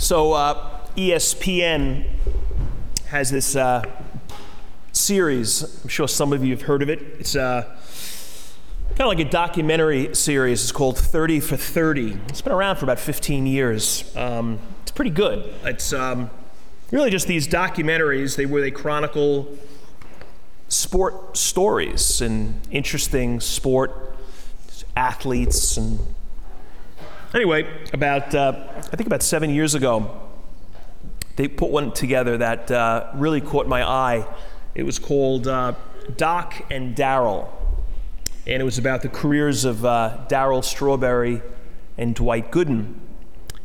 So uh, ESPN has this uh, series. I'm sure some of you have heard of it. It's uh, kind of like a documentary series. It's called 30 for 30. It's been around for about 15 years. Um, it's pretty good. It's um, really just these documentaries they, where they chronicle sport stories and interesting sport athletes and anyway about uh, i think about seven years ago they put one together that uh, really caught my eye. It was called uh, doc and darryl. And it was about the careers of uh, darryl strawberry and dwight gooden.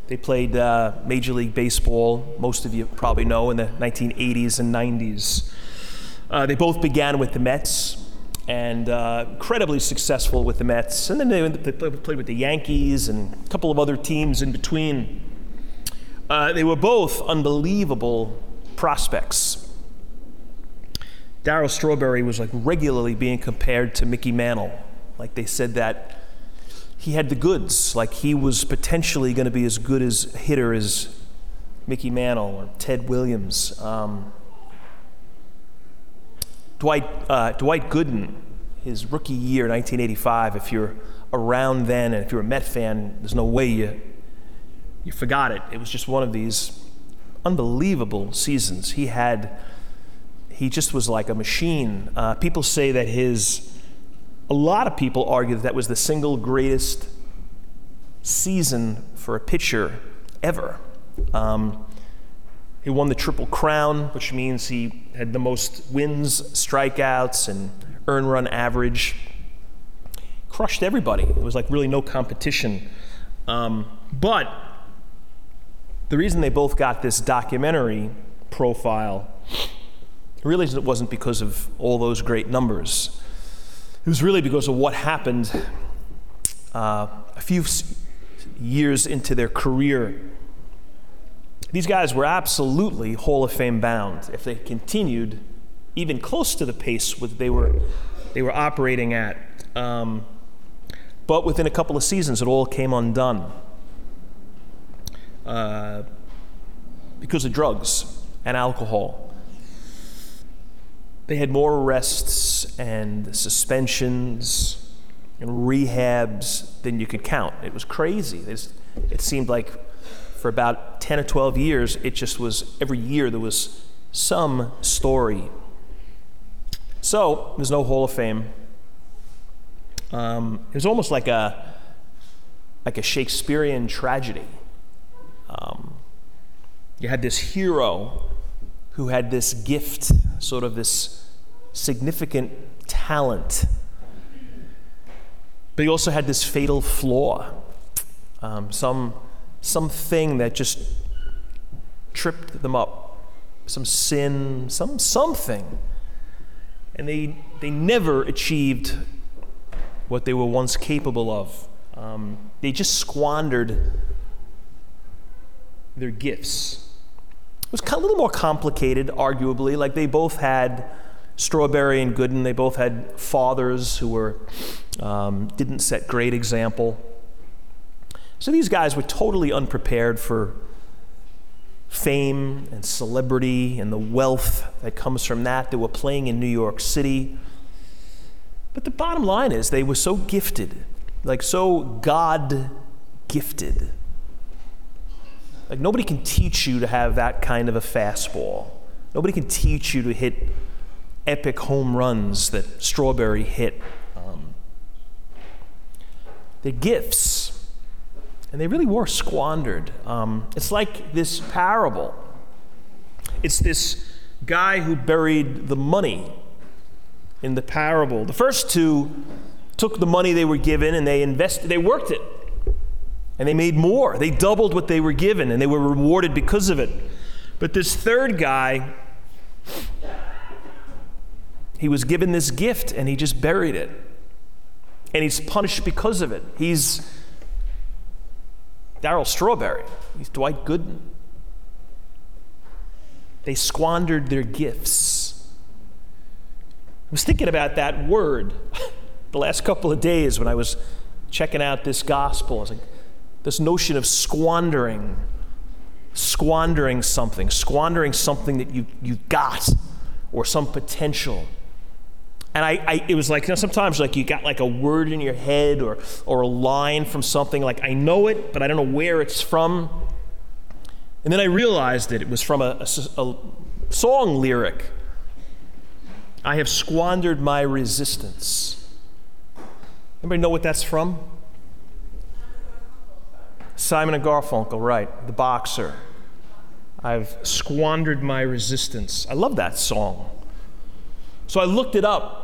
They played uh, major league baseball most of you probably know in the 1980s and 90s uh, they both began with the Mets and uh, incredibly successful with the Mets. And then they, played with the Yankees and a couple of other teams in between. Uh, they were both unbelievable prospects. Darryl Strawberry was like regularly being compared to Mickey Mantle. Like they said that he had the goods, like he was potentially going to be as good as hitter as Mickey Mantle or Ted Williams. Um, Dwight, uh, Dwight Gooden, his rookie year, 1985, if you're around then and if you're a Met fan, there's no way you, you forgot it. It was just one of these unbelievable seasons. He had, he just was like a machine. Uh, people say that his, a lot of people argue that that was the single greatest season for a pitcher ever. Um, he won the Triple Crown, which means he had the most wins, strikeouts, and earn run average. Crushed everybody. It was like really no competition. Um, but the reason they both got this documentary profile really it wasn't because of all those great numbers. It was really because of what happened uh, a few years into their career these guys were absolutely Hall of Fame bound if they continued even close to the pace that they were, they were operating at. Um, but within a couple of seasons, it all came undone uh, because of drugs and alcohol. They had more arrests and suspensions and rehabs than you could count. It was crazy. It seemed like for about 10 or 12 years, it just was every year there was some story. So there's no Hall of Fame. Um, it was almost like a like a Shakespearean tragedy. Um, you had this hero who had this gift, sort of this significant talent, but he also had this fatal flaw. Um, some something that just tripped them up, some sin, some something. And they, they never achieved what they were once capable of. Um, they just squandered their gifts. It was a little more complicated, arguably. Like they both had Strawberry and Gooden, they both had fathers who were um, didn't set great example. So these guys were totally unprepared for fame and celebrity and the wealth that comes from that. They were playing in New York City. But the bottom line is they were so gifted, like so God gifted. Like nobody can teach you to have that kind of a fastball. Nobody can teach you to hit epic home runs that Strawberry hit. Um, they're gifts and they really were squandered. Um, it's like this parable. It's this guy who buried the money in the parable. The first two took the money they were given and they invested, they worked it. And they made more. They doubled what they were given and they were rewarded because of it. But this third guy, he was given this gift and he just buried it. And he's punished because of it. He's Darryl Strawberry, he's Dwight Gooden. They squandered their gifts. I was thinking about that word the last couple of days when I was checking out this gospel. I was like, this notion of squandering. squandering something, squandering something that you, you got or some potential. And I, I, it was like, you know, sometimes like you got like a word in your head or, or a line from something, like I know it, but I don't know where it's from. And then I realized that it was from a, a, a song lyric. I have squandered my resistance. Anybody know what that's from? Simon and Garfunkel, right, the boxer. I've squandered my resistance. I love that song. So I looked it up.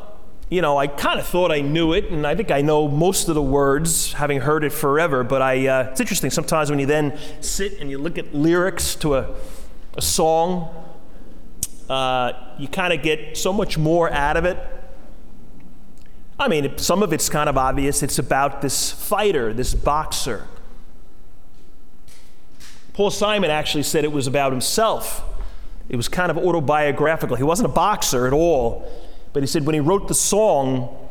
You know, I kind of thought I knew it, and I think I know most of the words, having heard it forever. But I, uh, it's interesting sometimes when you then sit and you look at lyrics to a, a song, uh, you kind of get so much more out of it. I mean, some of it's kind of obvious. It's about this fighter, this boxer Paul Simon actually said it was about himself. It was kind of autobiographical. He wasn't a boxer at all, but he said when he wrote the song,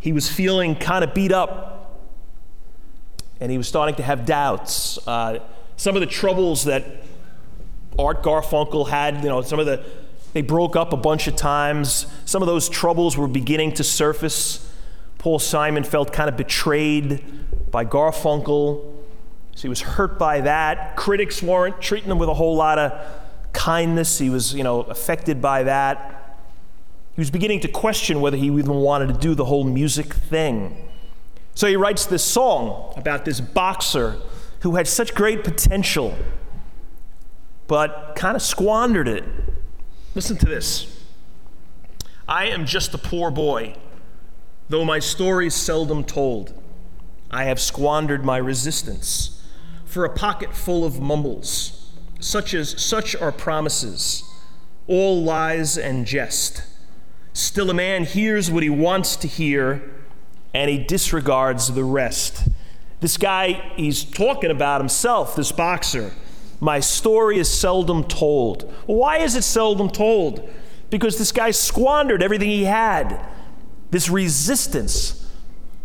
he was feeling kind of beat up and he was starting to have doubts. Uh, some of the troubles that Art Garfunkel had, you know, some of the, they broke up a bunch of times. Some of those troubles were beginning to surface. Paul Simon felt kind of betrayed by Garfunkel. So he was hurt by that. Critics weren't treating him with a whole lot of kindness. He was, you know, affected by that. He was beginning to question whether he even wanted to do the whole music thing. So he writes this song about this boxer who had such great potential, but kind of squandered it. Listen to this I am just a poor boy, though my story's seldom told. I have squandered my resistance for a pocket full of mumbles, such as such are promises, all lies and jest. Still, a man hears what he wants to hear, and he disregards the rest. This guy, he's talking about himself, this boxer. My story is seldom told. why is it seldom told? Because this guy squandered everything he had. This resistance,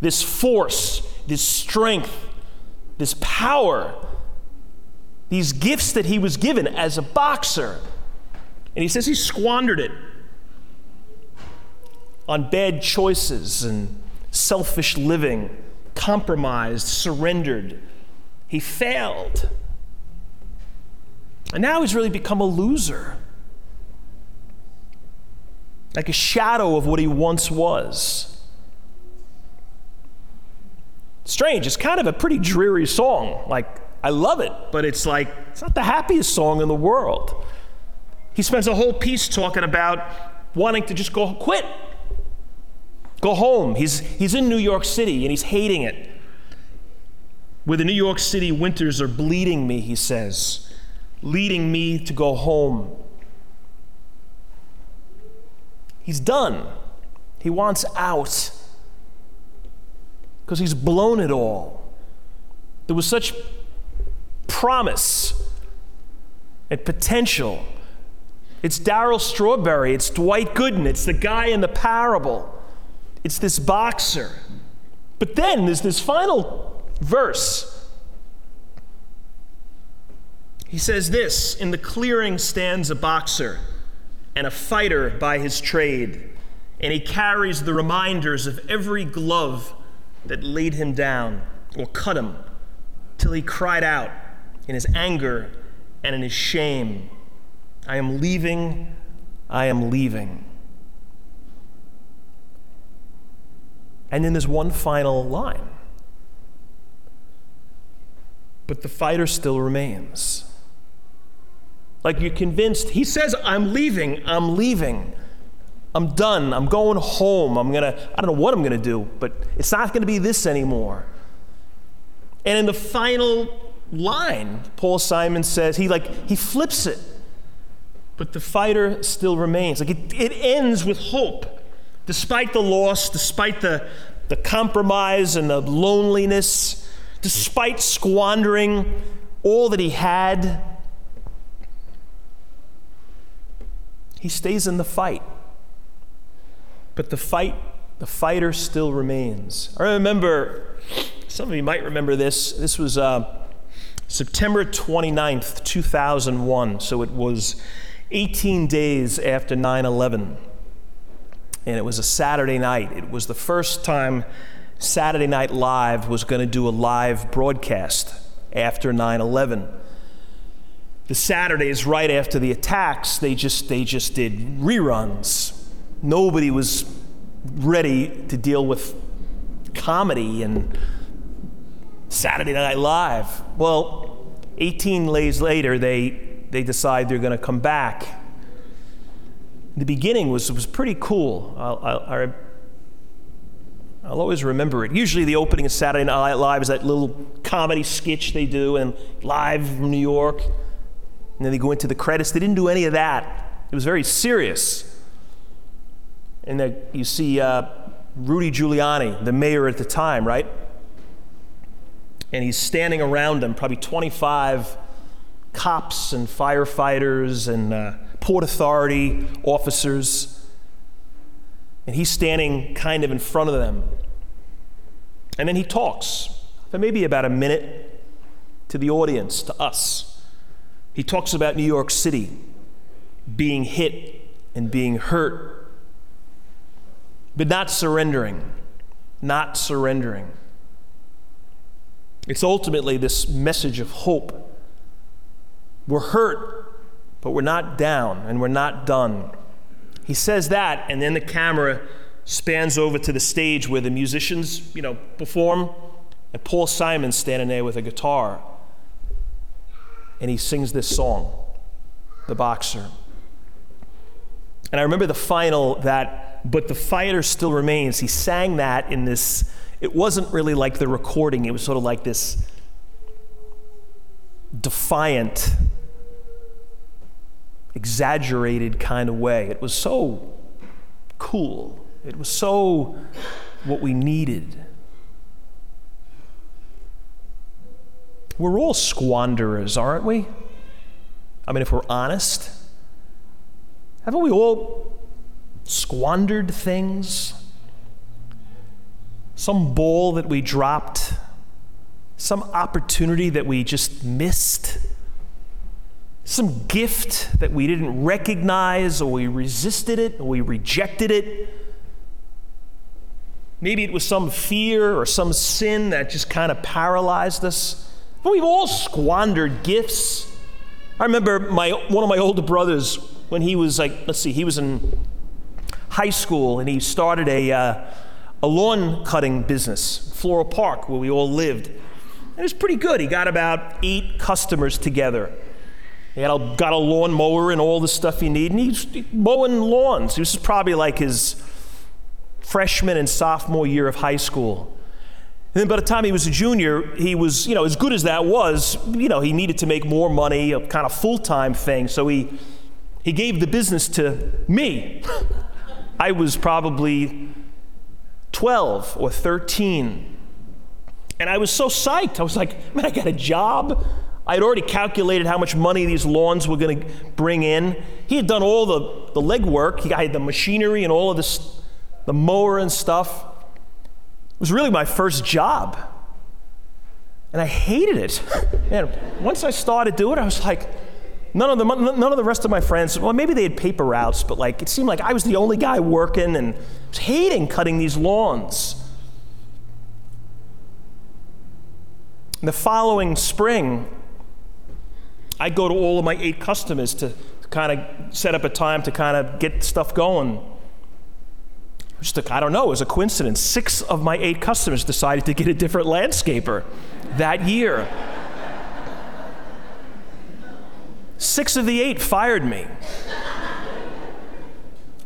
this force, this strength, this power, these gifts that he was given as a boxer. And he says he squandered it on bad choices and selfish living, compromised, surrendered. He failed. And now he's really become a loser, like a shadow of what he once was. Strange, it's kind of a pretty dreary song. Like, I love it, but it's like, it's not the happiest song in the world. He spends a whole piece talking about wanting to just go quit, go home. He's, he's in New York City and he's hating it. Where the New York City winters are bleeding me, he says, leading me to go home. He's done. He wants out because he's blown it all. There was such promise and potential. It's Darryl Strawberry, it's Dwight Gooden, it's the guy in the parable, it's this boxer. But then there's this final verse. He says this In the clearing stands a boxer and a fighter by his trade, and he carries the reminders of every glove that laid him down or cut him till he cried out in his anger and in his shame I am leaving, I am leaving. And then there's one final line. But the fighter still remains. Like you're convinced, he says, I'm leaving, I'm leaving. I'm done. I'm going home. I'm going to, I don't know what I'm going to do, but it's not going to be this anymore. And in the final line, Paul Simon says, he like, he flips it. But the fighter still remains. Like it, it ends with hope. Despite the loss, despite the, the compromise and the loneliness, despite squandering all that he had, he stays in the fight. But the fight, the fighter still remains. I remember, some of you might remember this. This was uh, September 29th, 2001. So it was 18 days after 9 11. And it was a Saturday night. It was the first time Saturday Night Live was going to do a live broadcast after 9 11. The Saturdays right after the attacks, they just, they just did reruns. Nobody was ready to deal with comedy and Saturday Night Live. Well, 18 days later, they, they decide they're going to come back. The beginning was, was pretty cool. I'll, I'll, I'll always remember it. Usually, the opening of Saturday Night Live is that little comedy sketch they do, and live from New York. And then they go into the credits. They didn't do any of that. It was very serious. And then you see uh, Rudy Giuliani, the mayor at the time, right? And he's standing around him, probably 25 cops and firefighters and uh, Port Authority officers. And he's standing kind of in front of them. And then he talks for maybe about a minute to the audience, to us. He talks about New York City being hit and being hurt but not surrendering. Not surrendering. It's ultimately this message of hope. We're hurt, but we're not down and we're not done. He says that, and then the camera spans over to the stage where the musicians, you know, perform, and Paul Simon's standing there with a guitar. And he sings this song, The Boxer. And I remember the final that but the fighter still remains. He sang that in this, it wasn't really like the recording, it was sort of like this defiant, exaggerated kind of way. It was so cool. It was so what we needed. We're all squanderers, aren't we? I mean, if we're honest, haven't we all squandered things, some ball that we dropped, some opportunity that we just missed, some gift that we didn't recognize, or we resisted it, or we rejected it. Maybe it was some fear or some sin that just kind of paralyzed us. But we've all squandered gifts. I remember my, one of my older brothers, when he was like, let's see, he was in high school and he started a, uh, a lawn cutting business, Floral Park, where we all lived. And it was pretty good. He got about eight customers together. He had a, got a lawn mower and all the stuff he needed, and he's mowing lawns. This is probably like his freshman and sophomore year of high school. And then by the time he was a junior, he was, you know, as good as that was, you know, he needed to make more money, a kind of full time thing. So he, he gave the business to me. I was probably 12 or 13. And I was so psyched. I was like, man, I got a job. I had already calculated how much money these lawns were going to bring in. He had done all the, the legwork. He had the machinery and all of this, the mower and stuff. It was really my first job. And I hated it. And once I started doing it, I was like, None of, the, none of the rest of my friends, well, maybe they had paper routes, but like it seemed like I was the only guy working and was hating cutting these lawns. the following spring, I go to all of my eight customers to, kind of set up a time to kind of get stuff going. Just a, I don't know, it was a coincidence. Six of my eight customers decided to get a different landscaper that year. Six of the eight fired me.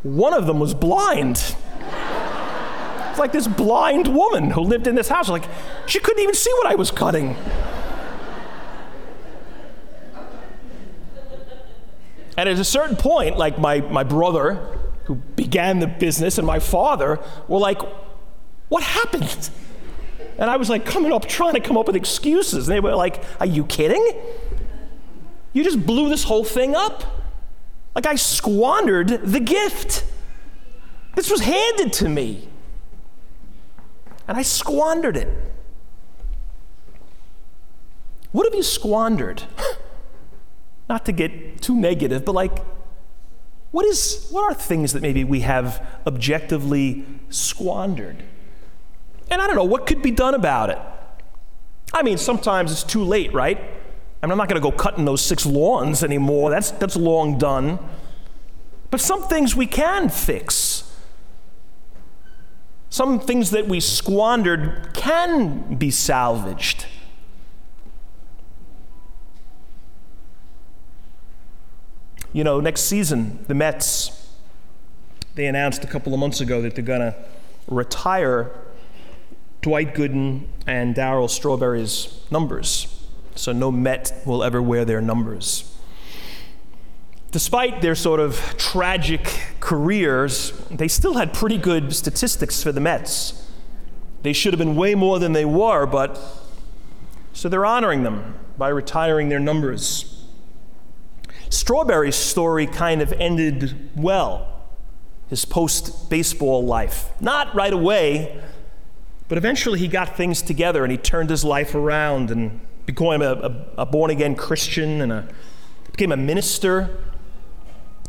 One of them was blind. It's like this blind woman who lived in this house. Like, she couldn't even see what I was cutting. And at a certain point, like my, my brother, who began the business, and my father were like, What happened? And I was like coming up, trying to come up with excuses. And they were like, Are you kidding? You just blew this whole thing up. Like I squandered the gift. This was handed to me. And I squandered it. What have you squandered? Not to get too negative, but like, what, is, what are things that maybe we have objectively squandered? And I don't know, what could be done about it? I mean, sometimes it's too late, right? I mean, I'm not going to go cutting those six lawns anymore. That's, that's long done. But some things we can fix. Some things that we squandered can be salvaged. You know, next season, the Mets, they announced a couple of months ago that they're going to retire Dwight Gooden and Darryl Strawberry's numbers. So no Met will ever wear their numbers. Despite their sort of tragic careers, they still had pretty good statistics for the Mets. They should have been way more than they were, but so they're honoring them by retiring their numbers. Strawberry's story kind of ended well, his post baseball life. Not right away, but eventually he got things together and he turned his life around and became a, a, a born again Christian and a, became a minister,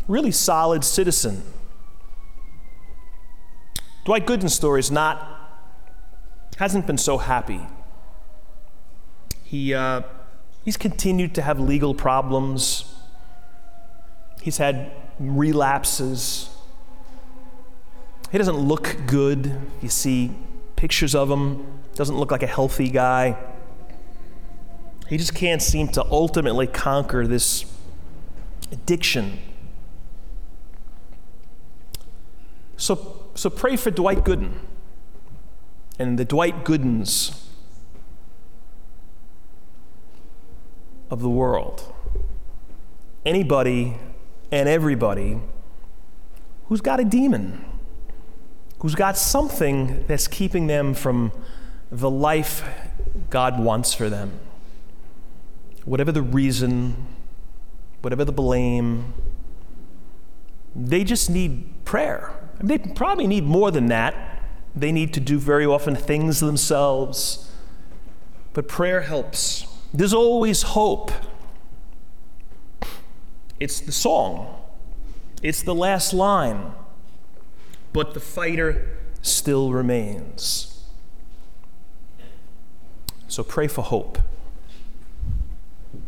really solid citizen. Dwight Gooden's story is not, hasn't been so happy. He, uh, he's continued to have legal problems. He's had relapses. He doesn't look good. You see pictures of him, doesn't look like a healthy guy. He just can't seem to ultimately conquer this addiction. So, so pray for Dwight Gooden and the Dwight Goodens of the world. Anybody and everybody who's got a demon who's got something that's keeping them from the life God wants for them. Whatever the reason, whatever the blame, they just need prayer. They probably need more than that. They need to do very often things themselves. But prayer helps. There's always hope. It's the song, it's the last line but the fighter still remains. So pray for hope.